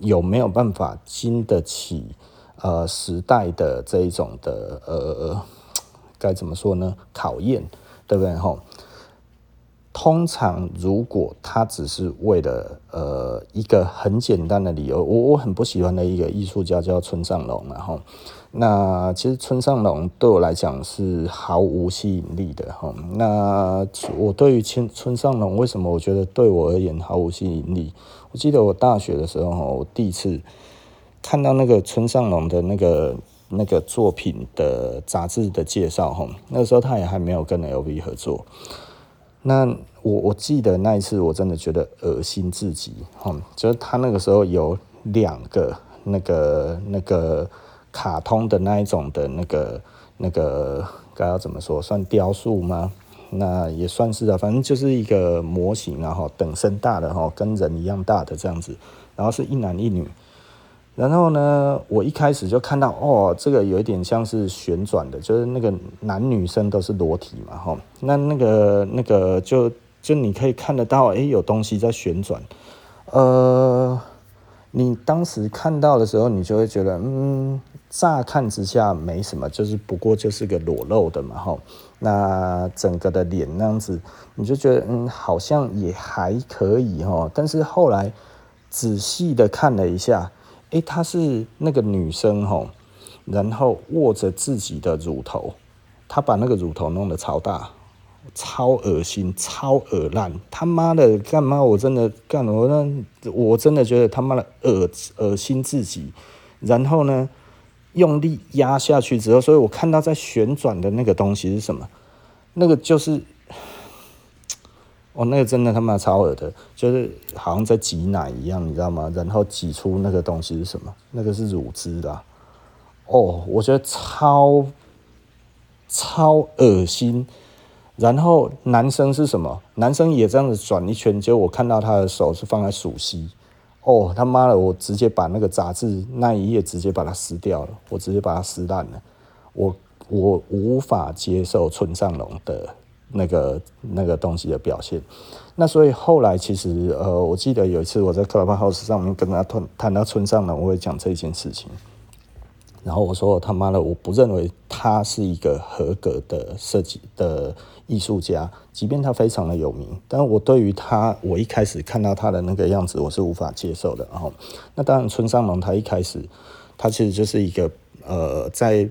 [SPEAKER 1] 有没有办法经得起呃时代的这一种的呃该怎么说呢？考验，对不对吼？通常如果他只是为了呃一个很简单的理由，我我很不喜欢的一个艺术家叫村上隆，然后那其实村上隆对我来讲是毫无吸引力的哈。那我对于村村上隆为什么我觉得对我而言毫无吸引力？我记得我大学的时候，我第一次看到那个村上隆的那个那个作品的杂志的介绍，哈，那个时候他也还没有跟 LV 合作。那我我记得那一次，我真的觉得恶心至极，哈，就是他那个时候有两个那个那个卡通的那一种的那个那个该要怎么说，算雕塑吗？那也算是啊，反正就是一个模型，然后等身大的哈，跟人一样大的这样子，然后是一男一女，然后呢，我一开始就看到哦，这个有一点像是旋转的，就是那个男女生都是裸体嘛哈，那那个那个就就你可以看得到，哎，有东西在旋转，呃，你当时看到的时候，你就会觉得，嗯，乍看之下没什么，就是不过就是个裸露的嘛哈。那整个的脸那样子，你就觉得嗯，好像也还可以哈。但是后来仔细的看了一下，诶、她是那个女生哈，然后握着自己的乳头，她把那个乳头弄得超大，超恶心，超恶烂。他妈的干嘛？我真的干，我那我真的觉得他妈的恶恶心自己。然后呢？用力压下去之后，所以我看到在旋转的那个东西是什么？那个就是，哦，那个真的他妈超恶的，就是好像在挤奶一样，你知道吗？然后挤出那个东西是什么？那个是乳汁的。哦，我觉得超超恶心。然后男生是什么？男生也这样子转一圈，结果我看到他的手是放在鼠蹊。哦，他妈的！我直接把那个杂志那一页直接把它撕掉了，我直接把它撕烂了。我我无法接受村上隆的那个那个东西的表现。那所以后来其实呃，我记得有一次我在 Clubhouse 上面跟他谈谈到村上隆，我会讲这件事情。然后我说他妈的，我不认为他是一个合格的设计的艺术家，即便他非常的有名，但我对于他，我一开始看到他的那个样子，我是无法接受的。哦，那当然村上隆他一开始，他其实就是一个呃，在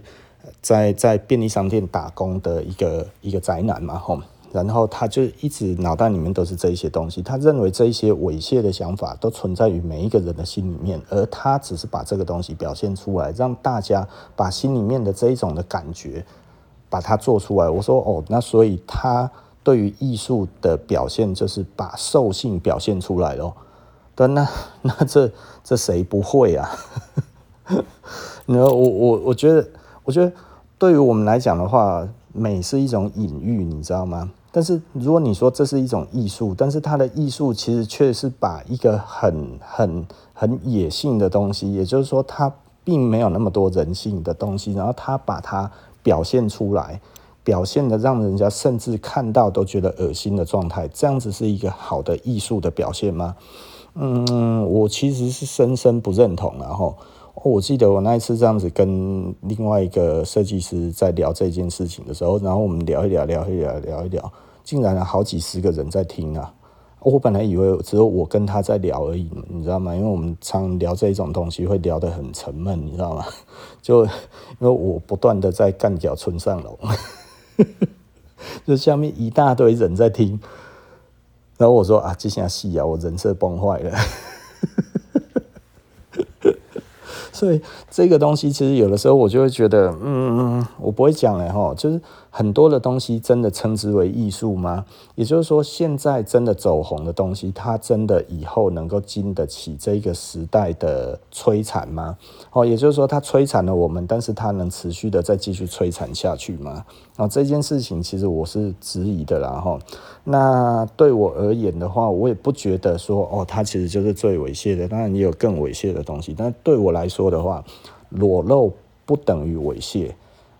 [SPEAKER 1] 在在便利商店打工的一个一个宅男嘛，吼。然后他就一直脑袋里面都是这一些东西，他认为这一些猥亵的想法都存在于每一个人的心里面，而他只是把这个东西表现出来，让大家把心里面的这一种的感觉把它做出来。我说哦，那所以他对于艺术的表现就是把兽性表现出来咯。但那 那这这谁不会啊？然后我我我觉得我觉得对于我们来讲的话，美是一种隐喻，你知道吗？但是如果你说这是一种艺术，但是它的艺术其实却是把一个很很很野性的东西，也就是说它并没有那么多人性的东西，然后它把它表现出来，表现的让人家甚至看到都觉得恶心的状态，这样子是一个好的艺术的表现吗？嗯，我其实是深深不认同。然后，我记得我那一次这样子跟另外一个设计师在聊这件事情的时候，然后我们聊一聊，聊一聊，聊一聊，竟然好几十个人在听啊！我本来以为只有我跟他在聊而已，你知道吗？因为我们常聊这种东西会聊得很沉闷，你知道吗？就因为我不断的在干掉村上隆，就下面一大堆人在听。然后我说啊，这下戏啊，我人设崩坏了。所以这个东西其实有的时候我就会觉得，嗯，我不会讲了哈，就是很多的东西真的称之为艺术吗？也就是说，现在真的走红的东西，它真的以后能够经得起这个时代的摧残吗？哦，也就是说，它摧残了我们，但是它能持续的再继续摧残下去吗？啊，这件事情其实我是质疑的啦哈。那对我而言的话，我也不觉得说哦，它其实就是最猥亵的。当然也有更猥亵的东西，但对我来说的话，裸露不等于猥亵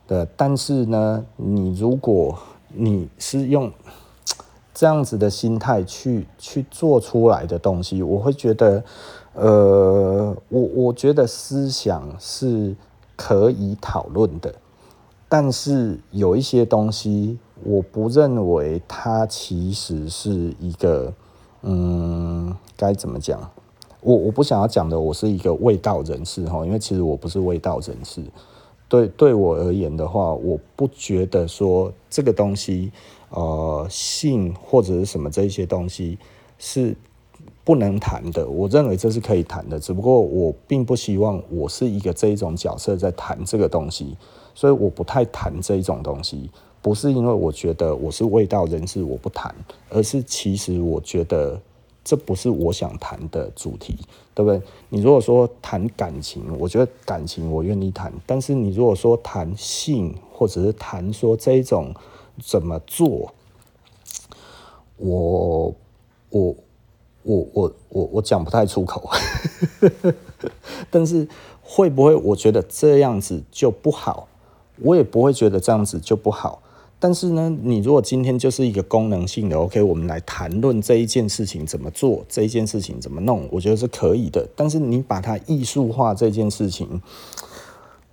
[SPEAKER 1] 的。但是呢，你如果你是用 这样子的心态去去做出来的东西，我会觉得，呃，我我觉得思想是可以讨论的，但是有一些东西。我不认为它其实是一个，嗯，该怎么讲？我我不想要讲的，我是一个味道人士哈，因为其实我不是味道人士。对对我而言的话，我不觉得说这个东西，呃，性或者是什么这些东西是不能谈的。我认为这是可以谈的，只不过我并不希望我是一个这一种角色在谈这个东西，所以我不太谈这一种东西。不是因为我觉得我是卫道人士，我不谈，而是其实我觉得这不是我想谈的主题，对不对？你如果说谈感情，我觉得感情我愿意谈，但是你如果说谈性，或者是谈说这一种怎么做，我我我我我我讲不太出口，但是会不会我觉得这样子就不好？我也不会觉得这样子就不好。但是呢，你如果今天就是一个功能性的，OK，我们来谈论这一件事情怎么做，这一件事情怎么弄，我觉得是可以的。但是你把它艺术化这件事情，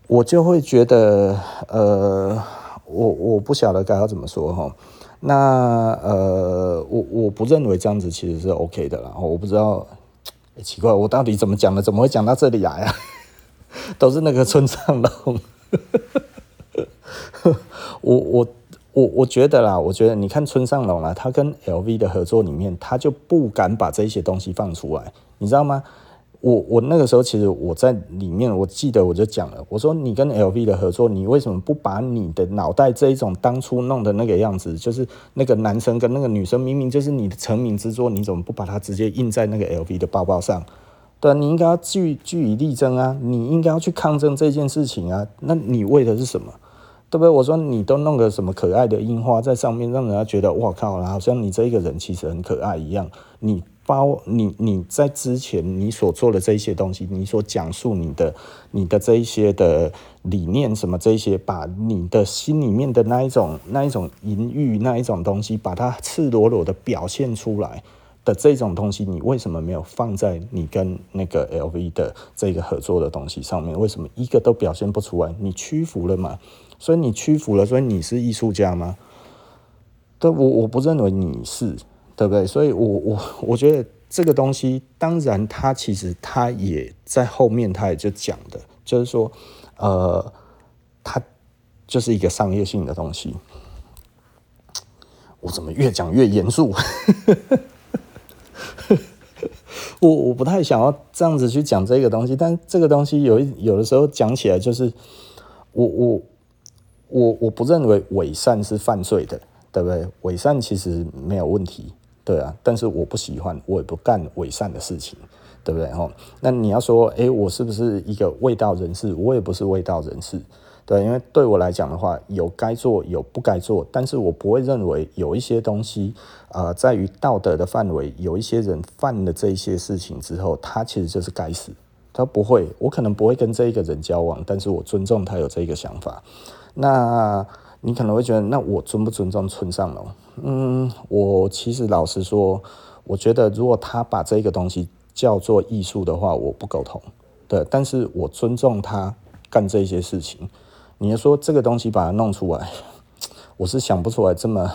[SPEAKER 1] 我就会觉得，呃，我我不晓得该要怎么说哈。那呃，我我不认为这样子其实是 OK 的啦。我不知道，奇怪，我到底怎么讲的？怎么会讲到这里来啊？都是那个村上隆，我我。我我觉得啦，我觉得你看村上隆啦，他跟 LV 的合作里面，他就不敢把这些东西放出来，你知道吗？我我那个时候其实我在里面，我记得我就讲了，我说你跟 LV 的合作，你为什么不把你的脑袋这一种当初弄的那个样子，就是那个男生跟那个女生明明就是你的成名之作，你怎么不把它直接印在那个 LV 的包包上？对，你应该要据据以力争啊，你应该要去抗争这件事情啊，那你为的是什么？对不对？我说你都弄个什么可爱的樱花在上面，让人家觉得哇靠，好像你这一个人其实很可爱一样。你包你你在之前你所做的这一些东西，你所讲述你的你的这一些的理念什么这些，把你的心里面的那一种那一种淫欲那一种东西，把它赤裸裸的表现出来的这种东西，你为什么没有放在你跟那个 LV 的这个合作的东西上面？为什么一个都表现不出来？你屈服了吗？所以你屈服了，所以你是艺术家吗？对，我我不认为你是，对不对？所以我我我觉得这个东西，当然他其实他也在后面，他也就讲的，就是说，呃，他就是一个商业性的东西。我怎么越讲越严肃？我我不太想要这样子去讲这个东西，但这个东西有有的时候讲起来就是我我。我我不认为伪善是犯罪的，对不对？伪善其实没有问题，对啊。但是我不喜欢，我也不干伪善的事情，对不对？哈，那你要说，诶，我是不是一个卫道人士？我也不是卫道人士，对，因为对我来讲的话，有该做，有不该做，但是我不会认为有一些东西，呃，在于道德的范围，有一些人犯了这些事情之后，他其实就是该死。他不会，我可能不会跟这一个人交往，但是我尊重他有这个想法。那你可能会觉得，那我尊不尊重村上隆？嗯，我其实老实说，我觉得如果他把这个东西叫做艺术的话，我不苟同。对，但是我尊重他干这些事情。你说这个东西把它弄出来，我是想不出来这么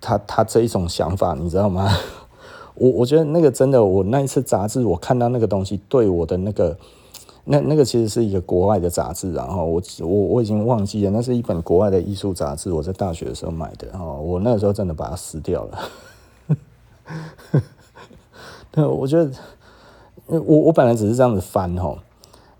[SPEAKER 1] 他 他这一种想法，你知道吗？我 我觉得那个真的，我那一次杂志我看到那个东西，对我的那个那那个其实是一个国外的杂志，然后我我我已经忘记了，那是一本国外的艺术杂志，我在大学的时候买的，哦，我那个时候真的把它撕掉了。对，我觉得我我本来只是这样子翻吼，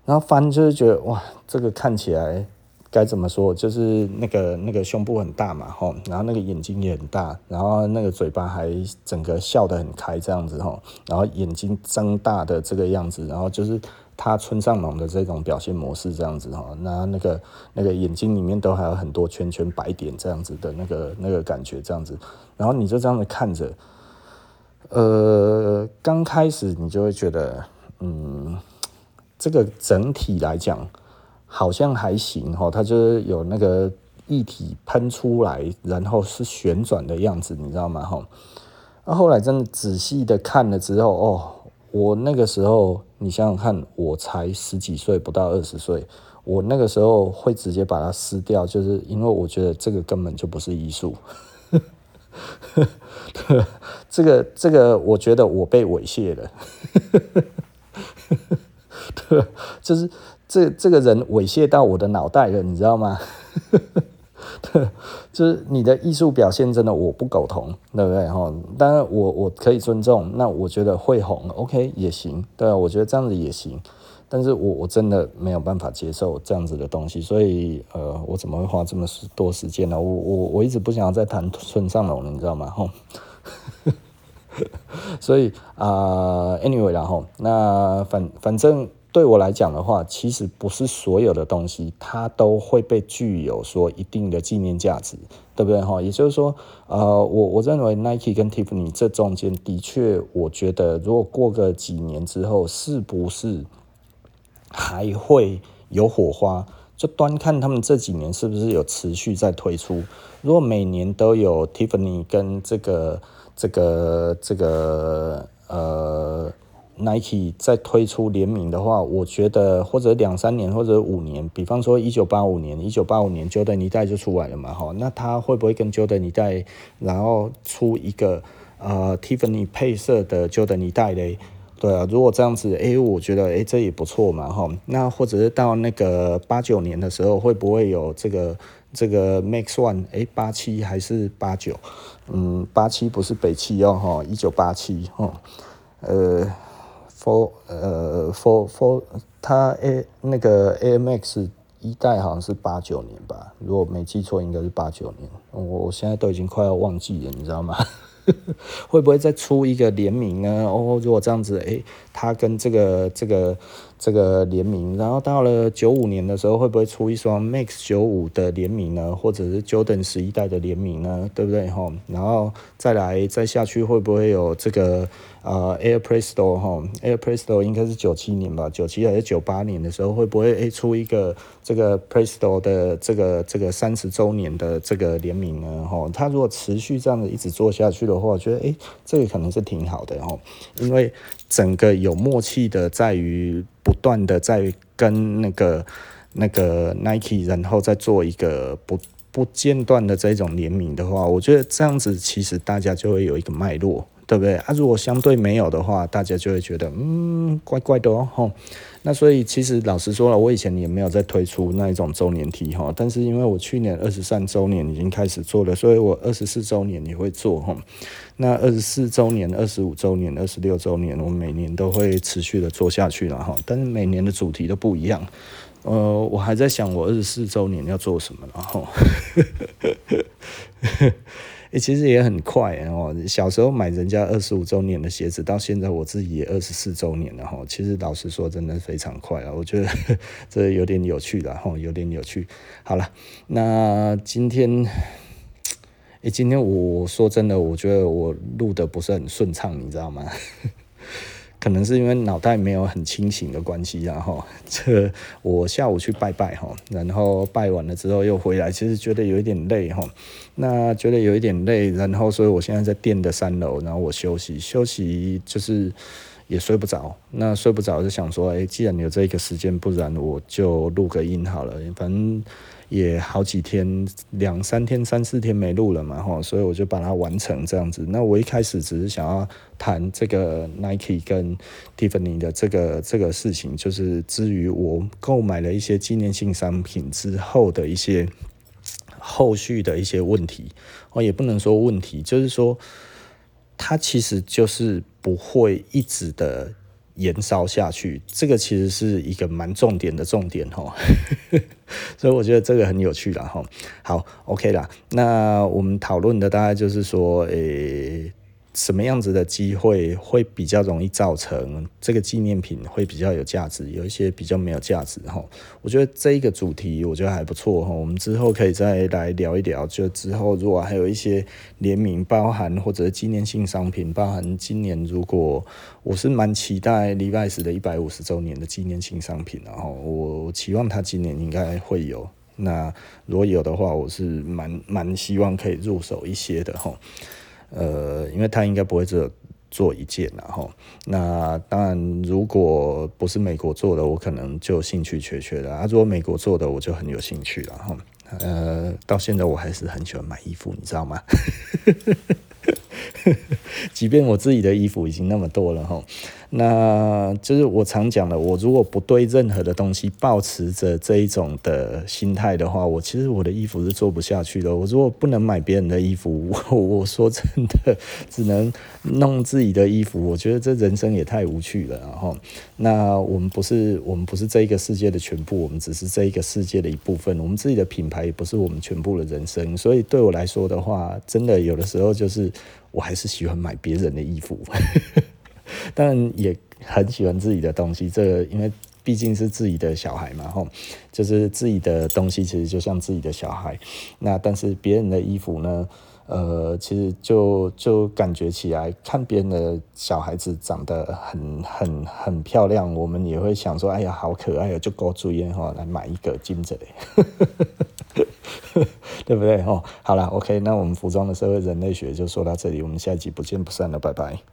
[SPEAKER 1] 然后翻就是觉得哇，这个看起来。该怎么说？就是那个那个胸部很大嘛，吼，然后那个眼睛也很大，然后那个嘴巴还整个笑得很开这样子，吼，然后眼睛睁大的这个样子，然后就是他村上隆的这种表现模式这样子，吼，那那个那个眼睛里面都还有很多圈圈白点这样子的那个那个感觉这样子，然后你就这样子看着，呃，刚开始你就会觉得，嗯，这个整体来讲。好像还行哈，它就是有那个液体喷出来，然后是旋转的样子，你知道吗？哈，那后来真的仔细的看了之后，哦，我那个时候，你想想看，我才十几岁，不到二十岁，我那个时候会直接把它撕掉，就是因为我觉得这个根本就不是艺术，这个这个，我觉得我被猥亵了，对，就是。这这个人猥亵到我的脑袋了，你知道吗？就是你的艺术表现真的我不苟同，对不对？哈，当然我我可以尊重，那我觉得会红，OK 也行，对啊，我觉得这样子也行，但是我我真的没有办法接受这样子的东西，所以呃，我怎么会花这么多时间呢？我我我一直不想要再谈村上隆，你知道吗？哈，所以啊、，anyway 然后那反反正。对我来讲的话，其实不是所有的东西它都会被具有说一定的纪念价值，对不对哈？也就是说，呃，我我认为 Nike 跟 Tiffany 这中间的确，我觉得如果过个几年之后，是不是还会有火花？就端看他们这几年是不是有持续在推出。如果每年都有 Tiffany 跟这个这个这个呃。Nike 再推出联名的话，我觉得或者两三年或者五年，比方说一九八五年，一九八五年 Jordan 一代就出来了嘛，哈，那他会不会跟 Jordan 一代，然后出一个呃 Tiffany 配色的 Jordan 一代嘞？对啊，如果这样子，哎、欸，我觉得哎、欸、这也不错嘛，哈，那或者是到那个八九年的时候，会不会有这个这个 Max One？哎，八七还是八九？嗯，八七不是北七哦，哈，一九八七，哈，呃。For 呃，For For 它 A 那个 AMX 一代好像是八九年吧，如果没记错，应该是八九年。我我现在都已经快要忘记了，你知道吗？会不会再出一个联名呢？哦，如果这样子，诶，它跟这个这个这个联名，然后到了九五年的时候，会不会出一双 Max 九五的联名呢？或者是 Jordan 十一代的联名呢？对不对？吼，然后再来再下去，会不会有这个？啊、uh，Air Presto 哈，Air Presto 应该是九七年吧，九七还是九八年的时候，会不会诶、出一个这个 Presto 的这个这个三十周年的这个联名呢？哈，它如果持续这样子一直做下去的话，我觉得诶、这个可能是挺好的哈，因为整个有默契的在于不断的在跟那个那个 Nike，然后再做一个不不间断的这种联名的话，我觉得这样子其实大家就会有一个脉络。对不对啊？如果相对没有的话，大家就会觉得嗯，怪怪的哦。吼，那所以其实老实说了，我以前也没有在推出那一种周年 T 哈，但是因为我去年二十三周年已经开始做了，所以我二十四周年也会做哈。那二十四周年、二十五周年、二十六周年，我每年都会持续的做下去了哈。但是每年的主题都不一样。呃，我还在想我二十四周年要做什么，然后。诶、其实也很快哦。小时候买人家二十五周年的鞋子，到现在我自己也二十四周年了哈。其实老实说，真的非常快啊。我觉得 这有点有趣了哈，有点有趣。好了，那今天，诶、今天我说真的，我觉得我录的不是很顺畅，你知道吗？可能是因为脑袋没有很清醒的关系，然后 这我下午去拜拜哈，然后拜完了之后又回来，其实觉得有一点累哈，那觉得有一点累，然后所以我现在在店的三楼，然后我休息休息，就是也睡不着。那睡不着就想说，哎，既然有这个时间，不然我就录个音好了，反正。也好几天，两三天、三四天没录了嘛，吼，所以我就把它完成这样子。那我一开始只是想要谈这个 Nike 跟 Tiffany 的这个这个事情，就是至于我购买了一些纪念性商品之后的一些后续的一些问题，哦，也不能说问题，就是说它其实就是不会一直的。延烧下去，这个其实是一个蛮重点的重点哈，所以我觉得这个很有趣了哈。好，OK 啦，那我们讨论的大概就是说，诶、什么样子的机会会比较容易造成这个纪念品会比较有价值？有一些比较没有价值哈。我觉得这一个主题我觉得还不错哈。我们之后可以再来聊一聊。就之后如果还有一些联名包含或者纪念性商品，包含今年如果我是蛮期待 Levi's 的一百五十周年的纪念性商品，然后我期望他今年应该会有。那如果有的话，我是蛮蛮希望可以入手一些的哈。呃，因为他应该不会只有做一件，然后那当然，如果不是美国做的，我可能就兴趣缺缺的啊。如果美国做的，我就很有兴趣了哈。呃，到现在我还是很喜欢买衣服，你知道吗？即便我自己的衣服已经那么多了哈。那就是我常讲的，我如果不对任何的东西抱持着这一种的心态的话，我其实我的衣服是做不下去的。我如果不能买别人的衣服，我 我说真的，只能弄自己的衣服。我觉得这人生也太无趣了。然后，那我们不是我们不是这一个世界的全部，我们只是这一个世界的一部分。我们自己的品牌也不是我们全部的人生。所以对我来说的话，真的有的时候就是我还是喜欢买别人的衣服。当然也很喜欢自己的东西，这个因为毕竟是自己的小孩嘛，吼，就是自己的东西其实就像自己的小孩。那但是别人的衣服呢，呃，其实就就感觉起来，看别人的小孩子长得很很很漂亮，我们也会想说，哎呀，好可爱哦，就够注意哈，来买一个金着嘞，对不对？哦，好了，OK，那我们服装的社会人类学就说到这里，我们下一集不见不散了，拜拜。